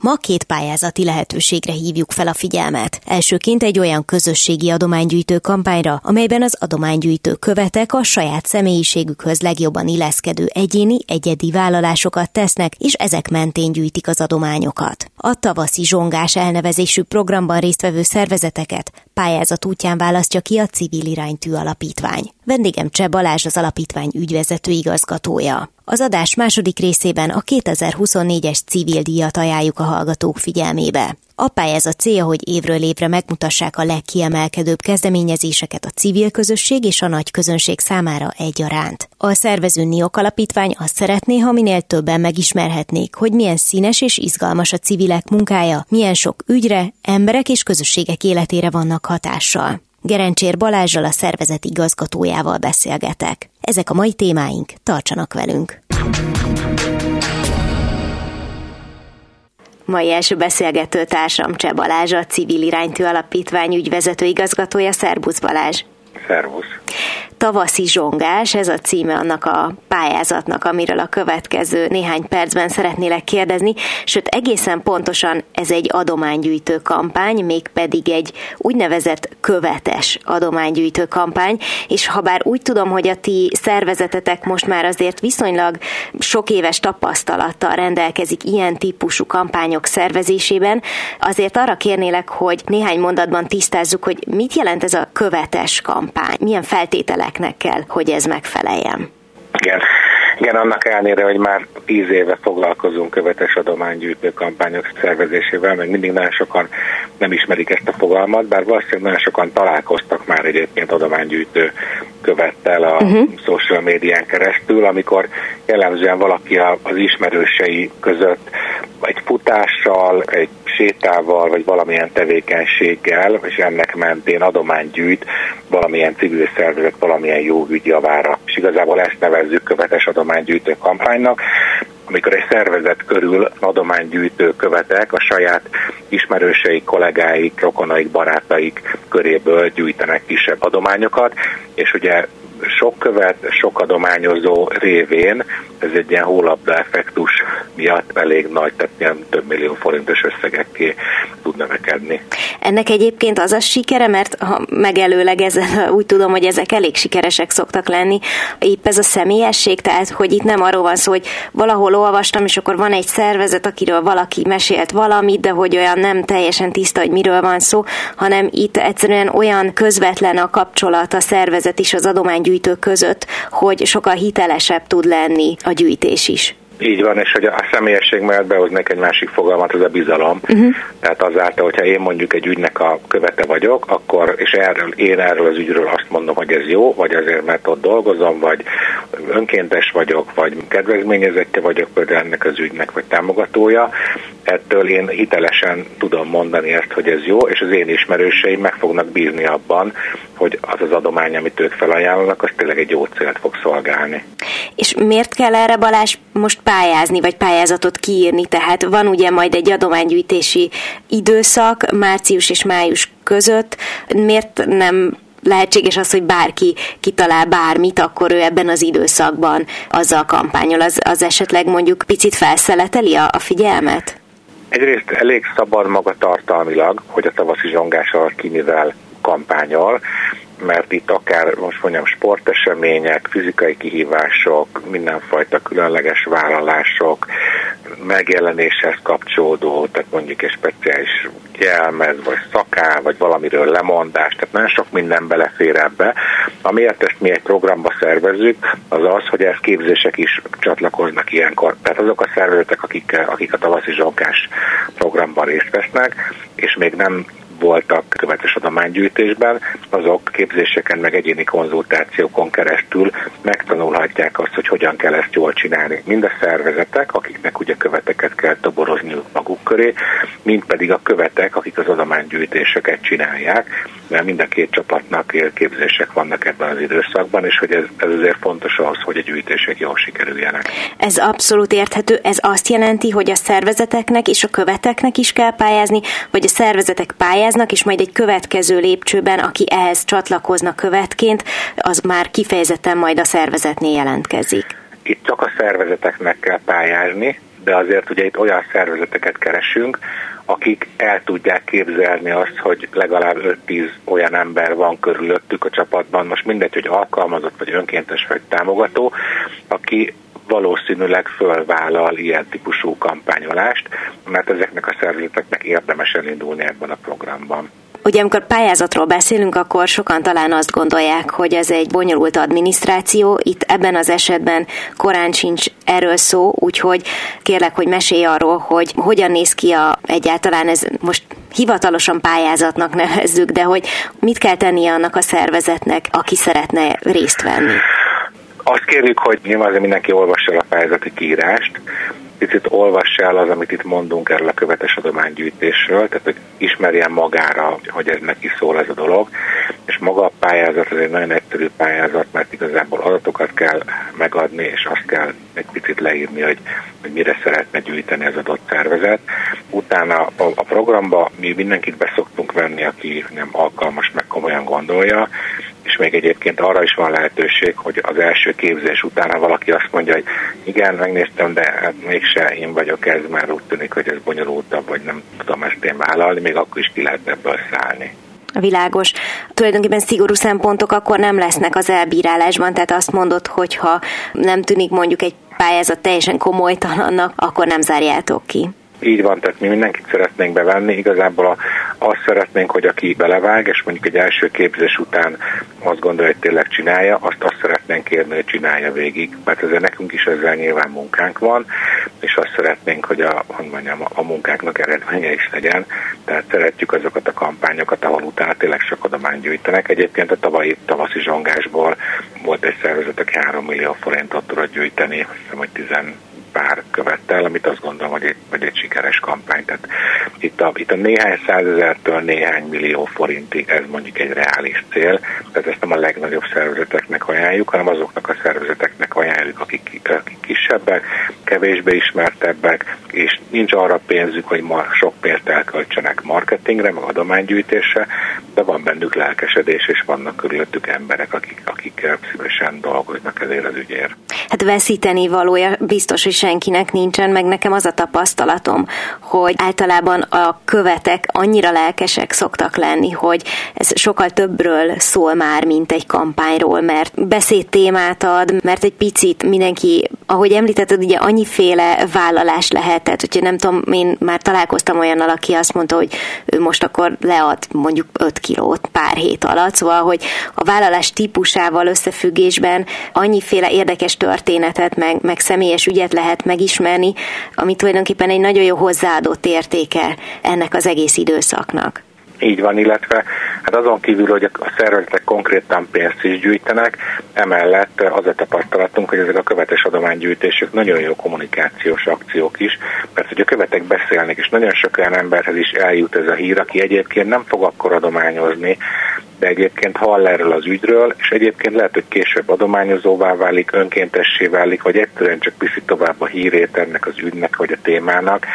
Ma két pályázati lehetőségre hívjuk fel a figyelmet. Elsőként egy olyan közösségi adománygyűjtő kampányra, amelyben az adománygyűjtő követek a saját személyiségükhöz legjobban illeszkedő egyéni, egyedi vállalásokat tesznek, és ezek mentén gyűjtik az adományokat. A tavaszi zsongás elnevezésű programban résztvevő szervezeteket pályázat útján választja ki a Civil Iránytű Alapítvány. Vendégem Cseh Balázs az alapítvány ügyvezető igazgatója. Az adás második részében a 2024-es civil díjat ajánljuk a hallgatók figyelmébe. A pályázat célja, hogy évről évre megmutassák a legkiemelkedőbb kezdeményezéseket a civil közösség és a nagy közönség számára egyaránt. A szervező NIOK alapítvány azt szeretné, ha minél többen megismerhetnék, hogy milyen színes és izgalmas a civilek munkája, milyen sok ügyre, emberek és közösségek életére vannak hatással. Gerencsér Balázsral a szervezet igazgatójával beszélgetek. Ezek a mai témáink, tartsanak velünk! Mai első beszélgető társam Cseh Balázs, a Civil Iránytű Alapítvány ügyvezető igazgatója. Szerbusz Balázs! Szervusz! Tavaszi zsongás, ez a címe annak a pályázatnak, amiről a következő néhány percben szeretnélek kérdezni, sőt egészen pontosan ez egy adománygyűjtő kampány, mégpedig egy úgynevezett követes adománygyűjtő kampány, és ha bár úgy tudom, hogy a ti szervezetetek most már azért viszonylag sok éves tapasztalattal rendelkezik ilyen típusú kampányok szervezésében, azért arra kérnélek, hogy néhány mondatban tisztázzuk, hogy mit jelent ez a követes kampány, milyen feltételek feltételeknek kell, hogy ez megfeleljen. Igen. Igen, annak ellenére, hogy már tíz éve foglalkozunk követes adománygyűjtő kampányok szervezésével, meg mindig nagyon sokan nem ismerik ezt a fogalmat, bár valószínűleg nagyon sokan találkoztak már egyébként adománygyűjtő követtel a uh-huh. social médián keresztül, amikor jellemzően valaki az ismerősei között egy futással, egy sétával, vagy valamilyen tevékenységgel, és ennek mentén adomány gyűjt valamilyen civil szervezet, valamilyen jó ügy javára. És igazából ezt nevezzük követes adománygyűjtő kampánynak, amikor egy szervezet körül adománygyűjtő követek a saját ismerőseik, kollégáik, rokonaik, barátaik köréből gyűjtenek kisebb adományokat, és ugye sok követ, sok adományozó révén ez egy ilyen hólabda effektus miatt elég nagy, tehát ilyen több millió forintos összegekké tud növekedni. Ennek egyébként az a sikere, mert ha megelőleg ezen, úgy tudom, hogy ezek elég sikeresek szoktak lenni, épp ez a személyesség, tehát hogy itt nem arról van szó, hogy valahol olvastam, és akkor van egy szervezet, akiről valaki mesélt valamit, de hogy olyan nem teljesen tiszta, hogy miről van szó, hanem itt egyszerűen olyan közvetlen a kapcsolat a szervezet és az adománygyűjtő között, hogy sokkal hitelesebb tud lenni a gyűjtés is. Így van, és hogy a személyesség mellett behoznék egy másik fogalmat, az a bizalom. Uh-huh. Tehát azáltal, hogyha én mondjuk egy ügynek a követe vagyok, akkor, és erről, én erről az ügyről azt mondom, hogy ez jó, vagy azért, mert ott dolgozom, vagy önkéntes vagyok, vagy kedvezményezetje vagyok például ennek az ügynek, vagy támogatója, ettől én hitelesen tudom mondani ezt, hogy ez jó, és az én ismerőseim meg fognak bízni abban, hogy az az adomány, amit ők felajánlanak, az tényleg egy jó célt fog szolgálni. És miért kell erre Balázs most pályázni, vagy pályázatot kiírni? Tehát van ugye majd egy adománygyűjtési időszak, március és május között. Miért nem lehetséges az, hogy bárki kitalál bármit, akkor ő ebben az időszakban azzal kampányol. Az, az esetleg mondjuk picit felszeleteli a, a figyelmet? Egyrészt elég szabad maga tartalmilag, hogy a tavaszi zsongással ki mivel kampányol, mert itt akár most mondjam sportesemények, fizikai kihívások, mindenfajta különleges vállalások, megjelenéshez kapcsolódó, tehát mondjuk egy speciális jelmez, vagy szaká, vagy valamiről lemondás, tehát nagyon sok minden belefér ebbe. Amiért ezt mi egy programba szervezzük, az az, hogy ezt képzések is csatlakoznak ilyenkor. Tehát azok a szervezetek, akik, akik a tavaszi zsonkás programban részt vesznek, és még nem voltak követes adománygyűjtésben, azok képzéseken meg egyéni konzultációkon keresztül megtanulhatják azt, hogy hogyan kell ezt jól csinálni. Mind a szervezetek, akiknek ugye követeket kell toborozniuk maguk köré, mind pedig a követek, akik az adománygyűjtéseket csinálják, mert mind a két csapatnak képzések vannak ebben az időszakban, és hogy ez, ez azért fontos ahhoz, hogy a gyűjtések jól sikerüljenek. Ez abszolút érthető. Ez azt jelenti, hogy a szervezeteknek és a követeknek is kell pályázni, vagy a szervezetek pályáznak, és majd egy következő lépcsőben, aki ehhez csatlakozna követként, az már kifejezetten majd a szervezetnél jelentkezik. Itt csak a szervezeteknek kell pályázni, de azért ugye itt olyan szervezeteket keresünk, akik el tudják képzelni azt, hogy legalább 5-10 olyan ember van körülöttük a csapatban, most mindegy, hogy alkalmazott, vagy önkéntes, vagy támogató, aki valószínűleg fölvállal ilyen típusú kampányolást, mert ezeknek a szervezeteknek érdemes elindulni ebben a programban. Ugye amikor pályázatról beszélünk, akkor sokan talán azt gondolják, hogy ez egy bonyolult adminisztráció. Itt ebben az esetben korán sincs erről szó, úgyhogy kérlek, hogy mesélj arról, hogy hogyan néz ki a, egyáltalán ez most hivatalosan pályázatnak nevezzük, de hogy mit kell tennie annak a szervezetnek, aki szeretne részt venni. Azt kérjük, hogy nyilván mindenki olvassa el a pályázati kiírást, picit olvassa el az, amit itt mondunk erről a követes adománygyűjtésről, tehát hogy ismerjen magára, hogy ez neki szól ez a dolog, és maga a pályázat az egy nagyon egyszerű pályázat, mert igazából adatokat kell megadni, és azt kell egy picit leírni, hogy, hogy mire szeretne gyűjteni az adott szervezet. Utána a, a programba mi mindenkit beszoktunk venni, aki nem alkalmas, meg komolyan gondolja, még egyébként arra is van lehetőség, hogy az első képzés után, valaki azt mondja, hogy igen, megnéztem, de hát mégse én vagyok ez, mert úgy tűnik, hogy ez bonyolultabb, vagy nem tudom ezt én vállalni, még akkor is ki lehet ebből szállni világos. Tulajdonképpen szigorú szempontok akkor nem lesznek az elbírálásban, tehát azt mondod, hogy ha nem tűnik mondjuk egy pályázat teljesen komolytalannak, akkor nem zárjátok ki. Így van, tehát mi mindenkit szeretnénk bevenni, igazából a, azt szeretnénk, hogy aki belevág, és mondjuk egy első képzés után azt gondolja, hogy tényleg csinálja, azt azt szeretnénk kérni, hogy csinálja végig, mert ezzel nekünk is ezzel nyilván munkánk van, és azt szeretnénk, hogy a, hogy mondjam, a munkáknak eredménye is legyen, tehát szeretjük azokat a kampányokat, ahol utána tényleg sok adományt gyűjtenek. Egyébként a tavalyi tavaszi zsongásból volt egy szervezet, aki 3 millió forintot tudott gyűjteni, azt hiszem, hogy 10 pár követte el, amit azt gondolom, hogy egy, hogy egy sikeres kampány. Tehát itt a, itt a néhány százezertől néhány millió forintig ez mondjuk egy reális cél, tehát ezt nem a legnagyobb szervezeteknek ajánljuk, hanem azoknak a szervezeteknek ajánljuk, akik, akik kisebbek, kevésbé ismertebbek, és nincs arra pénzük, hogy ma sok pénzt elköltsenek marketingre, meg adománygyűjtésre, de van bennük lelkesedés, és vannak körülöttük emberek, akik, akik szívesen dolgoznak ezért az ügyért. Hát veszíteni valója biztos, hogy senkinek nincsen, meg nekem az a tapasztalatom, hogy általában a követek annyira lelkesek szoktak lenni, hogy ez sokkal többről szól már, mint egy kampányról, mert beszédtémát ad, mert egy picit mindenki, ahogy említetted, ugye annyiféle vállalás lehet, tehát hogyha nem tudom, én már találkoztam olyannal, aki azt mondta, hogy ő most akkor lead mondjuk 5 kilót pár hét alatt, szóval, hogy a vállalás típusával összefüggésben annyiféle érdekes történetet, meg, meg személyes ügyet lehet lehet megismerni, ami tulajdonképpen egy nagyon jó hozzáadott értéke ennek az egész időszaknak. Így van, illetve hát azon kívül, hogy a szervezetek konkrétan pénzt is gyűjtenek, emellett az a tapasztalatunk, hogy ezek a követes adománygyűjtések nagyon jó kommunikációs akciók is, mert hogy a követek beszélnek, és nagyon sok olyan emberhez is eljut ez a hír, aki egyébként nem fog akkor adományozni, de egyébként hall erről az ügyről, és egyébként lehet, hogy később adományozóvá válik, önkéntessé válik, vagy egyszerűen csak viszi tovább a hírét ennek az ügynek, vagy a témának.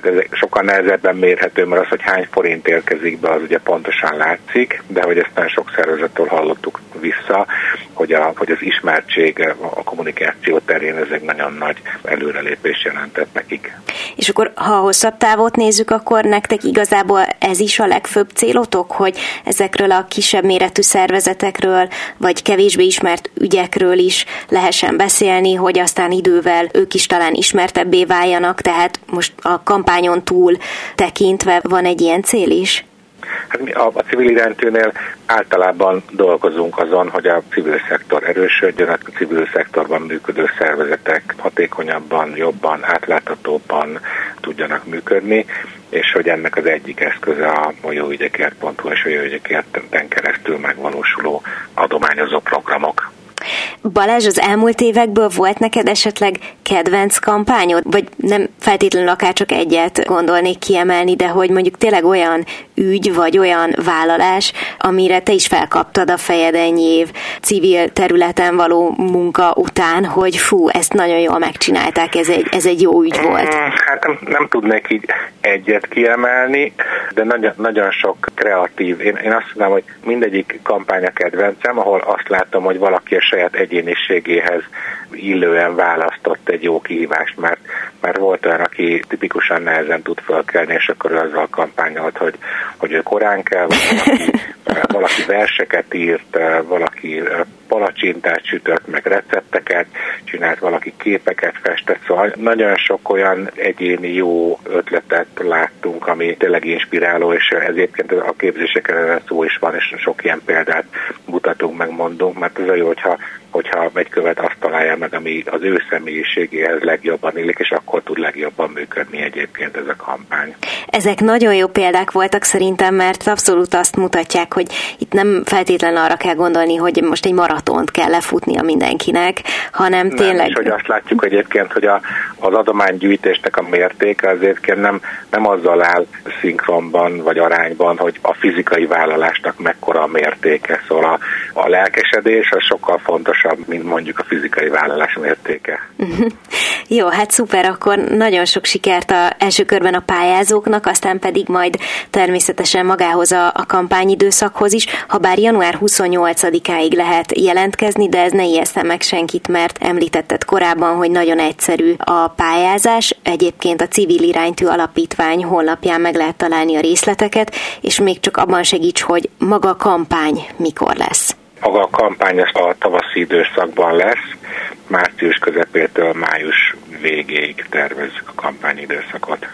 Tehát ez sokkal nehezebben mérhető, mert az, hogy hány forint érkezik be, az ugye pontosan látszik, de hogy ezt nagyon sok szervezettől hallottuk vissza, hogy, a, hogy az ismertség a kommunikáció terén ez egy nagyon nagy előrelépés jelentett nekik. És akkor, ha hosszabb távot nézzük, akkor nektek igazából ez is a legfőbb célotok, hogy ezekről a kisebb méretű szervezetekről, vagy kevésbé ismert ügyekről is lehessen beszélni, hogy aztán idővel ők is talán ismertebbé váljanak, tehát most a kampányon túl tekintve van egy ilyen cél is? Hát mi a, a civil iránytűnél általában dolgozunk azon, hogy a civil szektor erősödjön, a civil szektorban működő szervezetek hatékonyabban, jobban, átláthatóbban tudjanak működni, és hogy ennek az egyik eszköze a jóügyekért.hu és a jóügyekért keresztül megvalósuló adományozó programok. Balázs, az elmúlt évekből volt neked esetleg kedvenc kampányod? Vagy nem feltétlenül akár csak egyet gondolnék kiemelni, de hogy mondjuk tényleg olyan ügy, vagy olyan vállalás, amire te is felkaptad a fejed ennyi év civil területen való munka után, hogy fú, ezt nagyon jól megcsinálták, ez egy, ez egy jó ügy volt. Mm, hát nem, nem tudnék így egyet kiemelni, de nagyon, nagyon sok kreatív. Én, én azt mondom, hogy mindegyik kampány a kedvencem, ahol azt látom, hogy valaki a saját egyéniségéhez illően választott egy jó kihívást, mert, mert volt olyan, aki tipikusan nehezen tud fölkelni, és akkor ő azzal kampányolt, hogy, hogy ő korán kell, valaki, valaki verseket írt, valaki palacsintát sütött, meg recepteket, csinált valaki képeket festett, szóval nagyon sok olyan egyéni jó ötletet láttunk, ami tényleg inspiráló, és ezért a képzéseken szó is van, és sok ilyen példát mutatunk, meg mondunk, mert ez a jó, hogyha hogyha egy követ azt találja meg, ami az ő személyiségéhez legjobban illik, és akkor tud legjobban működni egyébként ez a kampány. Ezek nagyon jó példák voltak szerintem, mert abszolút azt mutatják, hogy itt nem feltétlenül arra kell gondolni, hogy most egy maratont kell lefutnia mindenkinek, hanem nem, tényleg... És hogy azt látjuk egyébként, hogy a, az adománygyűjtésnek a mértéke azért nem, nem azzal áll szinkronban vagy arányban, hogy a fizikai vállalásnak mekkora a mértéke. Szóval a, a lelkesedés az sokkal fontosabb mint mondjuk a fizikai vállalás mértéke. Jó, hát szuper, akkor nagyon sok sikert a első körben a pályázóknak, aztán pedig majd természetesen magához a, a kampányidőszakhoz is, ha bár január 28-áig lehet jelentkezni, de ez ne ijesztem meg senkit, mert említetted korábban, hogy nagyon egyszerű a pályázás. Egyébként a Civil Iránytű Alapítvány honlapján meg lehet találni a részleteket, és még csak abban segíts, hogy maga a kampány mikor lesz. Maga a kampány a tavaszi időszakban lesz, március közepétől május végéig tervezzük a kampányidőszakot.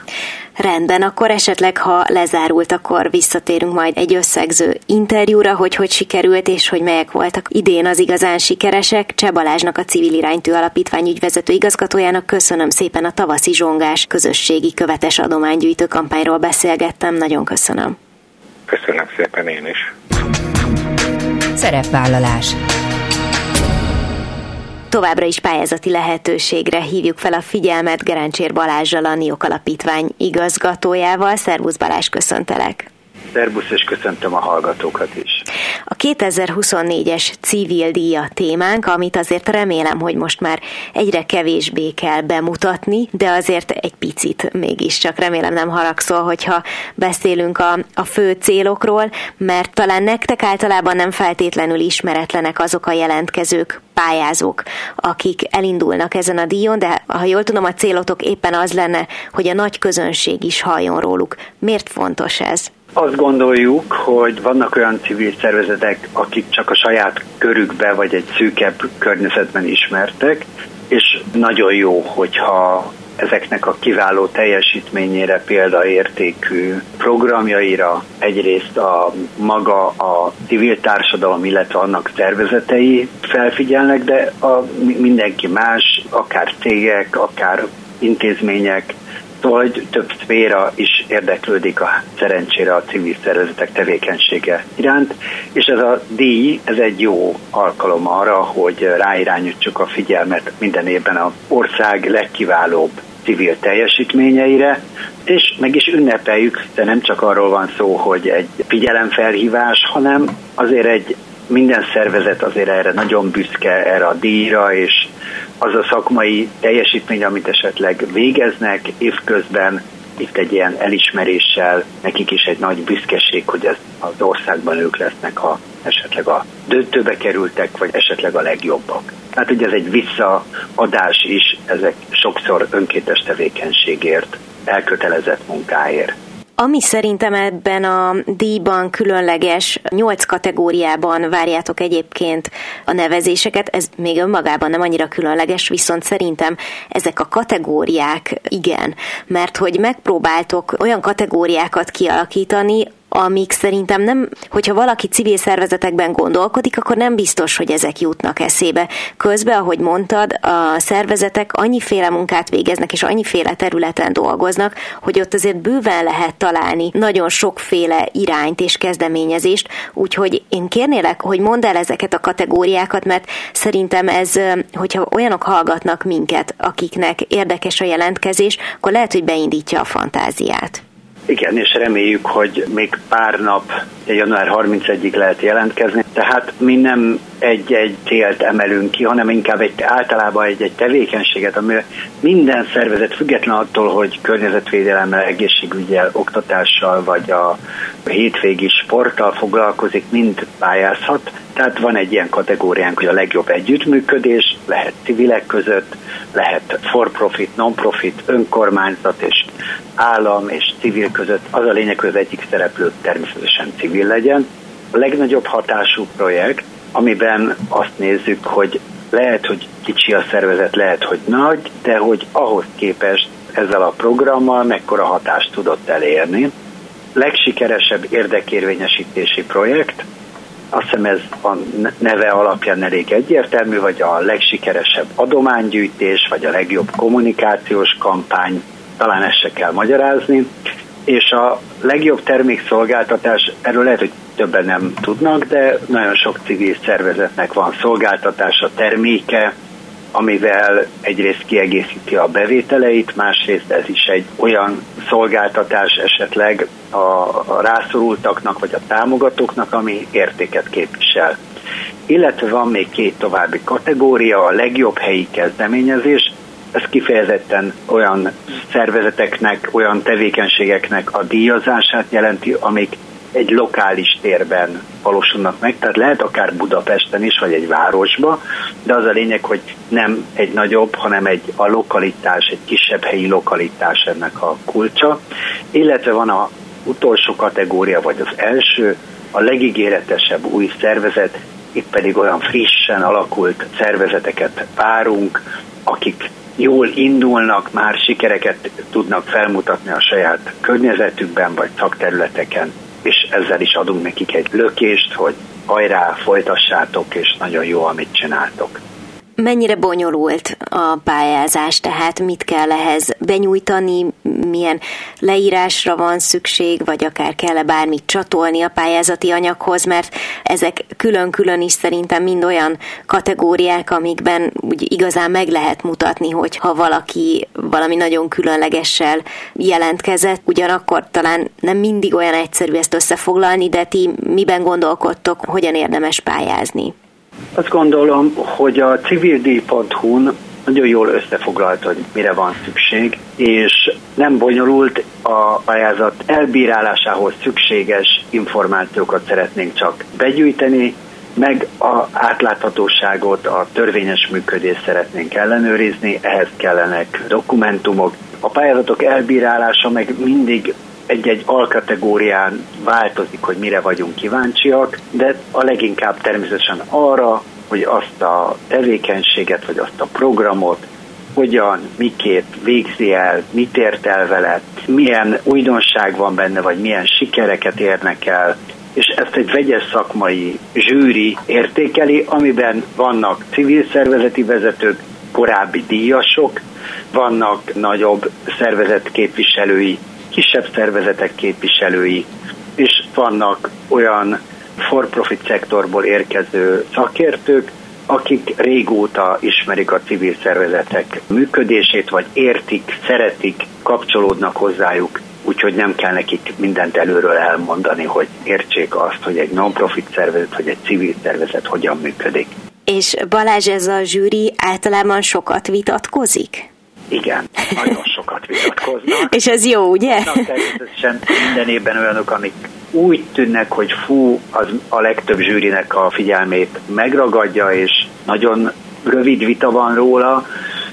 Rendben, akkor esetleg, ha lezárult, akkor visszatérünk majd egy összegző interjúra, hogy hogy sikerült, és hogy melyek voltak idén az igazán sikeresek. Cseh Balázsnak a Civil Iránytű Alapítvány ügyvezető igazgatójának köszönöm szépen a tavaszi zsongás közösségi követes adománygyűjtő kampányról beszélgettem. Nagyon köszönöm. Köszönöm szépen én is. Szerepvállalás Továbbra is pályázati lehetőségre hívjuk fel a figyelmet Gerencsér Balázsral, a NIOK Alapítvány igazgatójával. Szervusz Balázs, köszöntelek! Szerbusz, és köszöntöm a hallgatókat is. A 2024-es civil díja témánk, amit azért remélem, hogy most már egyre kevésbé kell bemutatni, de azért egy picit mégiscsak remélem nem haragszol, hogyha beszélünk a, a fő célokról, mert talán nektek általában nem feltétlenül ismeretlenek azok a jelentkezők, pályázók, akik elindulnak ezen a díjon, de ha jól tudom, a célotok éppen az lenne, hogy a nagy közönség is halljon róluk. Miért fontos ez? Azt gondoljuk, hogy vannak olyan civil szervezetek, akik csak a saját körükbe vagy egy szűkebb környezetben ismertek, és nagyon jó, hogyha ezeknek a kiváló teljesítményére példaértékű programjaira egyrészt a maga a civil társadalom, illetve annak szervezetei felfigyelnek, de a mindenki más, akár cégek, akár intézmények Szóval, hogy több szféra is érdeklődik a szerencsére a civil szervezetek tevékenysége iránt, és ez a díj, ez egy jó alkalom arra, hogy ráirányítsuk a figyelmet minden évben a ország legkiválóbb civil teljesítményeire, és meg is ünnepeljük, de nem csak arról van szó, hogy egy figyelemfelhívás, hanem azért egy minden szervezet azért erre nagyon büszke erre a díjra, és az a szakmai teljesítmény, amit esetleg végeznek évközben, itt egy ilyen elismeréssel, nekik is egy nagy büszkeség, hogy ez az országban ők lesznek, ha esetleg a döntőbe kerültek, vagy esetleg a legjobbak. Tehát ugye ez egy visszaadás is, ezek sokszor önkéntes tevékenységért, elkötelezett munkáért. Ami szerintem ebben a díjban különleges, nyolc kategóriában várjátok egyébként a nevezéseket, ez még önmagában nem annyira különleges, viszont szerintem ezek a kategóriák igen, mert hogy megpróbáltok olyan kategóriákat kialakítani, amik szerintem nem, hogyha valaki civil szervezetekben gondolkodik, akkor nem biztos, hogy ezek jutnak eszébe. Közben, ahogy mondtad, a szervezetek annyiféle munkát végeznek, és annyiféle területen dolgoznak, hogy ott azért bőven lehet találni nagyon sokféle irányt és kezdeményezést, úgyhogy én kérnélek, hogy mondd el ezeket a kategóriákat, mert szerintem ez, hogyha olyanok hallgatnak minket, akiknek érdekes a jelentkezés, akkor lehet, hogy beindítja a fantáziát. Igen, és reméljük, hogy még pár nap, január 31-ig lehet jelentkezni. Tehát mi nem egy-egy célt emelünk ki, hanem inkább egy, általában egy-egy tevékenységet, amire minden szervezet független attól, hogy környezetvédelemmel, egészségügyel, oktatással vagy a hétvégi sporttal foglalkozik, mind pályázhat. Tehát van egy ilyen kategóriánk, hogy a legjobb együttműködés, lehet civilek között, lehet for-profit, non-profit, önkormányzat és állam és civil között. Az a lényeg, hogy az egyik szereplő természetesen civil legyen. A legnagyobb hatású projekt, amiben azt nézzük, hogy lehet, hogy kicsi a szervezet, lehet, hogy nagy, de hogy ahhoz képest ezzel a programmal mekkora hatást tudott elérni. Legsikeresebb érdekérvényesítési projekt, azt hiszem ez a neve alapján elég egyértelmű, vagy a legsikeresebb adománygyűjtés, vagy a legjobb kommunikációs kampány, talán ezt se kell magyarázni. És a legjobb termékszolgáltatás, erről lehet, hogy többen nem tudnak, de nagyon sok civil szervezetnek van szolgáltatása, terméke, amivel egyrészt kiegészíti a bevételeit, másrészt ez is egy olyan szolgáltatás esetleg a, rászorultaknak vagy a támogatóknak, ami értéket képvisel. Illetve van még két további kategória, a legjobb helyi kezdeményezés, ez kifejezetten olyan szervezeteknek, olyan tevékenységeknek a díjazását jelenti, amik egy lokális térben valósulnak meg, tehát lehet akár Budapesten is, vagy egy városba, de az a lényeg, hogy nem egy nagyobb, hanem egy a lokalitás, egy kisebb helyi lokalitás ennek a kulcsa, illetve van a utolsó kategória, vagy az első, a legígéretesebb új szervezet, itt pedig olyan frissen alakult szervezeteket várunk, akik jól indulnak, már sikereket tudnak felmutatni a saját környezetükben vagy szakterületeken, és ezzel is adunk nekik egy lökést, hogy hajrá, folytassátok, és nagyon jó, amit csináltok. Mennyire bonyolult a pályázás, tehát mit kell ehhez benyújtani, milyen leírásra van szükség, vagy akár kell-e bármit csatolni a pályázati anyaghoz, mert ezek külön-külön is szerintem mind olyan kategóriák, amikben úgy igazán meg lehet mutatni, hogy ha valaki valami nagyon különlegessel jelentkezett, ugyanakkor talán nem mindig olyan egyszerű ezt összefoglalni, de ti miben gondolkodtok, hogyan érdemes pályázni? Azt gondolom, hogy a civildíj.hu-n nagyon jól összefoglalta, hogy mire van szükség, és nem bonyolult a pályázat elbírálásához szükséges információkat szeretnénk csak begyűjteni, meg a átláthatóságot, a törvényes működést szeretnénk ellenőrizni, ehhez kellenek dokumentumok. A pályázatok elbírálása meg mindig egy-egy alkategórián változik, hogy mire vagyunk kíváncsiak, de a leginkább természetesen arra, hogy azt a tevékenységet, vagy azt a programot hogyan, miképp végzi el, mit ért el vele, milyen újdonság van benne, vagy milyen sikereket érnek el, és ezt egy vegyes szakmai zsűri értékeli, amiben vannak civil szervezeti vezetők, korábbi díjasok, vannak nagyobb szervezet képviselői, kisebb szervezetek képviselői, és vannak olyan for-profit szektorból érkező szakértők, akik régóta ismerik a civil szervezetek működését, vagy értik, szeretik, kapcsolódnak hozzájuk, úgyhogy nem kell nekik mindent előről elmondani, hogy értsék azt, hogy egy non-profit szervezet, vagy egy civil szervezet hogyan működik. És Balázs, ez a zsűri általában sokat vitatkozik? Igen, nagyon sokat vitatkoznak. És ez jó, ugye? Természetesen minden évben olyanok, amik úgy tűnnek, hogy fú, az a legtöbb zsűrinek a figyelmét megragadja, és nagyon rövid vita van róla,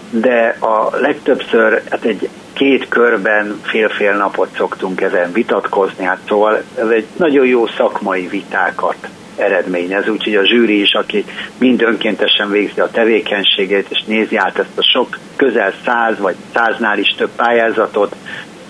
de a legtöbbször hát egy két körben fél-fél napot szoktunk ezen vitatkozni, hát szóval ez egy nagyon jó szakmai vitákat eredményez, úgyhogy a zsűri is, aki mind önkéntesen végzi a tevékenységét, és nézi át ezt a sok közel száz vagy száznál is több pályázatot,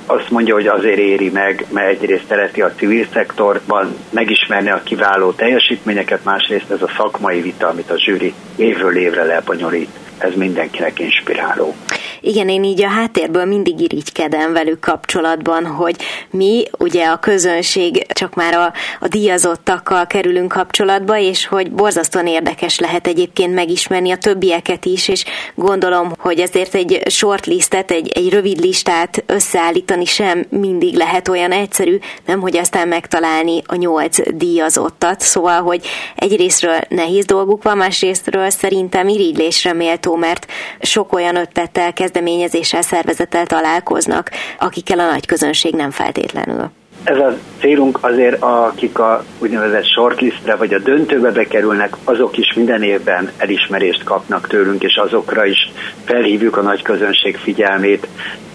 azt mondja, hogy azért éri meg, mert egyrészt szereti a civil szektorban megismerni a kiváló teljesítményeket, másrészt ez a szakmai vita, amit a zsűri évről évre lebonyolít ez mindenkinek inspiráló. Igen, én így a háttérből mindig irigykedem velük kapcsolatban, hogy mi, ugye a közönség csak már a, a díjazottakkal kerülünk kapcsolatba, és hogy borzasztóan érdekes lehet egyébként megismerni a többieket is, és gondolom, hogy ezért egy shortlistet, egy, egy rövid listát összeállítani sem mindig lehet olyan egyszerű, nem hogy aztán megtalálni a nyolc díjazottat. Szóval, hogy egyrésztről nehéz dolguk van, másrésztről szerintem irigylésre méltó, mert sok olyan ötlettel kezdeményezéssel, szervezettel találkoznak, akikkel a nagy közönség nem feltétlenül. Ez a célunk azért, akik a úgynevezett shortlistre vagy a döntőbe bekerülnek, azok is minden évben elismerést kapnak tőlünk, és azokra is felhívjuk a nagy közönség figyelmét,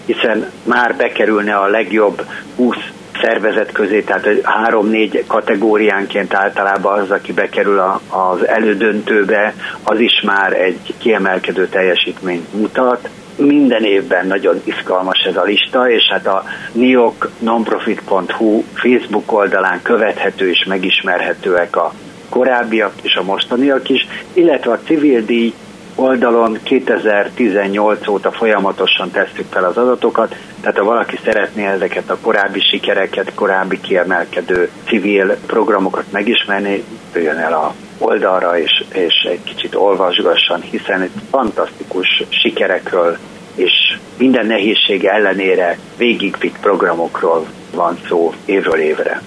hiszen már bekerülne a legjobb 20 szervezet közé, tehát három-négy kategóriánként általában az, aki bekerül a, az elődöntőbe, az is már egy kiemelkedő teljesítményt mutat minden évben nagyon izgalmas ez a lista, és hát a nioknonprofit.hu Facebook oldalán követhető és megismerhetőek a korábbiak és a mostaniak is, illetve a civil díj oldalon 2018 óta folyamatosan tesszük fel az adatokat, tehát ha valaki szeretné ezeket a korábbi sikereket, korábbi kiemelkedő civil programokat megismerni, jöjjön el a oldalra, és, és egy kicsit olvasgassan, hiszen egy fantasztikus sikerekről és minden nehézség ellenére végigvitt programokról van szó évről évre.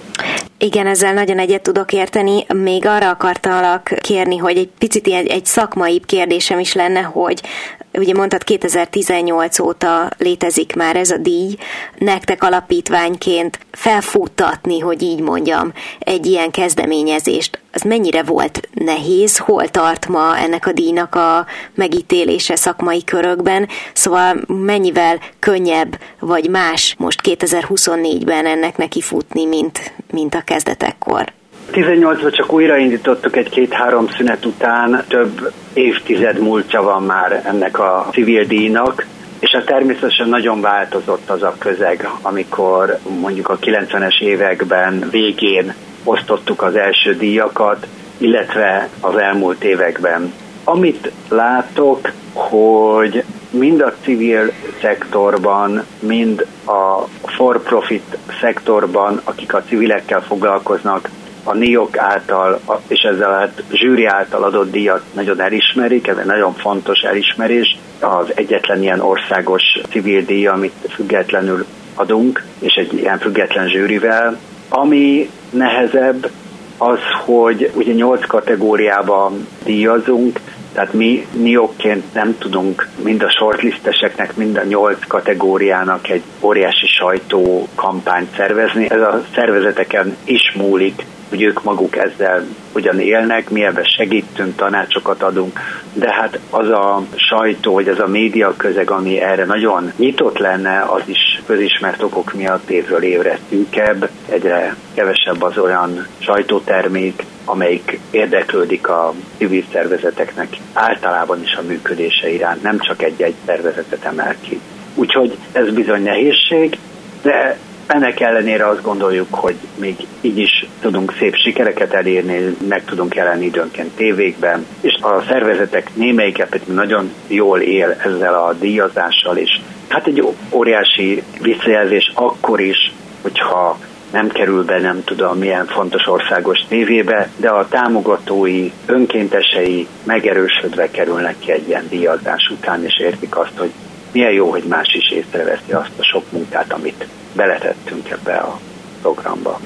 Igen, ezzel nagyon egyet tudok érteni. Még arra akartalak kérni, hogy egy picit egy, egy szakmaibb kérdésem is lenne, hogy ugye mondtad 2018 óta létezik már ez a díj, nektek alapítványként felfuttatni, hogy így mondjam, egy ilyen kezdeményezést, az mennyire volt nehéz, hol tart ma ennek a díjnak a megítélése szakmai körökben, szóval mennyivel könnyebb vagy más most 2024-ben ennek neki futni, mint, mint a kezdetekkor? 18-ban csak újraindítottuk egy két-három szünet után, több évtized múltja van már ennek a civil díjnak, és a hát természetesen nagyon változott az a közeg, amikor mondjuk a 90-es években végén osztottuk az első díjakat, illetve az elmúlt években. Amit látok, hogy mind a civil szektorban, mind a for-profit szektorban, akik a civilekkel foglalkoznak, a NIOK által, és ezzel hát zsűri által adott díjat nagyon elismerik, ez egy nagyon fontos elismerés, az egyetlen ilyen országos civil díj, amit függetlenül adunk, és egy ilyen független zsűrivel. Ami nehezebb, az, hogy ugye nyolc kategóriában díjazunk, tehát mi NIOK-ként nem tudunk mind a shortlisteseknek, mind a nyolc kategóriának egy óriási sajtó kampányt szervezni. Ez a szervezeteken is múlik, hogy ők maguk ezzel ugyan élnek, mi ebben segítünk, tanácsokat adunk, de hát az a sajtó, vagy az a média közeg, ami erre nagyon nyitott lenne, az is közismert okok miatt évről évre szűkebb, egyre kevesebb az olyan sajtótermék, amelyik érdeklődik a civil szervezeteknek általában is a működése iránt, nem csak egy-egy szervezetet emel ki. Úgyhogy ez bizony nehézség, de ennek ellenére azt gondoljuk, hogy még így is tudunk szép sikereket elérni, meg tudunk jelenni időnként tévékben, és a szervezetek némelyike pedig nagyon jól él ezzel a díjazással, és hát egy óriási visszajelzés akkor is, hogyha nem kerül be nem tudom milyen fontos országos tévébe, de a támogatói, önkéntesei megerősödve kerülnek ki egy ilyen díjazás után, és értik azt, hogy milyen jó, hogy más is észreveszi azt a sok munkát, amit beletettünk ebbe a programba.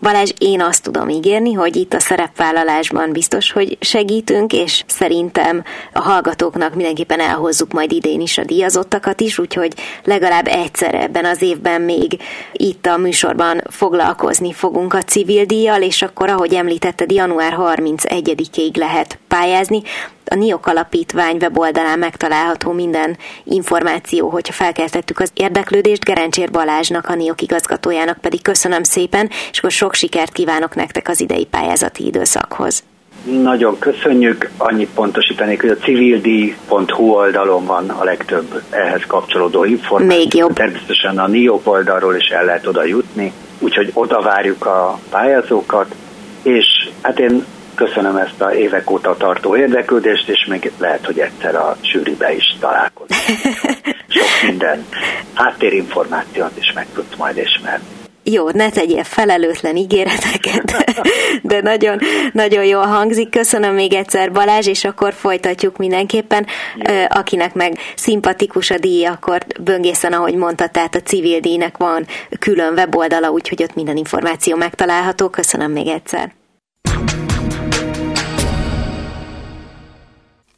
Balázs, én azt tudom ígérni, hogy itt a szerepvállalásban biztos, hogy segítünk, és szerintem a hallgatóknak mindenképpen elhozzuk majd idén is a díjazottakat is, úgyhogy legalább egyszer ebben az évben még itt a műsorban foglalkozni fogunk a civil díjjal, és akkor, ahogy említetted, január 31-ig lehet pályázni a NIOK alapítvány weboldalán megtalálható minden információ, hogyha felkeltettük az érdeklődést. Gerencsér Balázsnak, a NIOK igazgatójának pedig köszönöm szépen, és akkor sok sikert kívánok nektek az idei pályázati időszakhoz. Nagyon köszönjük. Annyit pontosítanék, hogy a civildíj.hu oldalon van a legtöbb ehhez kapcsolódó információ. Még jobb. Természetesen a NIOP oldalról is el lehet oda jutni, úgyhogy oda várjuk a pályázókat, és hát én köszönöm ezt a évek óta tartó érdeklődést, és még lehet, hogy egyszer a sűribe is találkozunk. Sok minden háttérinformációt is meg tudsz majd ismerni jó, ne tegyél felelőtlen ígéreteket, de nagyon, nagyon jól hangzik. Köszönöm még egyszer Balázs, és akkor folytatjuk mindenképpen. Jó. Akinek meg szimpatikus a díj, akkor böngészen, ahogy mondta, tehát a civil díjnak van külön weboldala, úgyhogy ott minden információ megtalálható. Köszönöm még egyszer.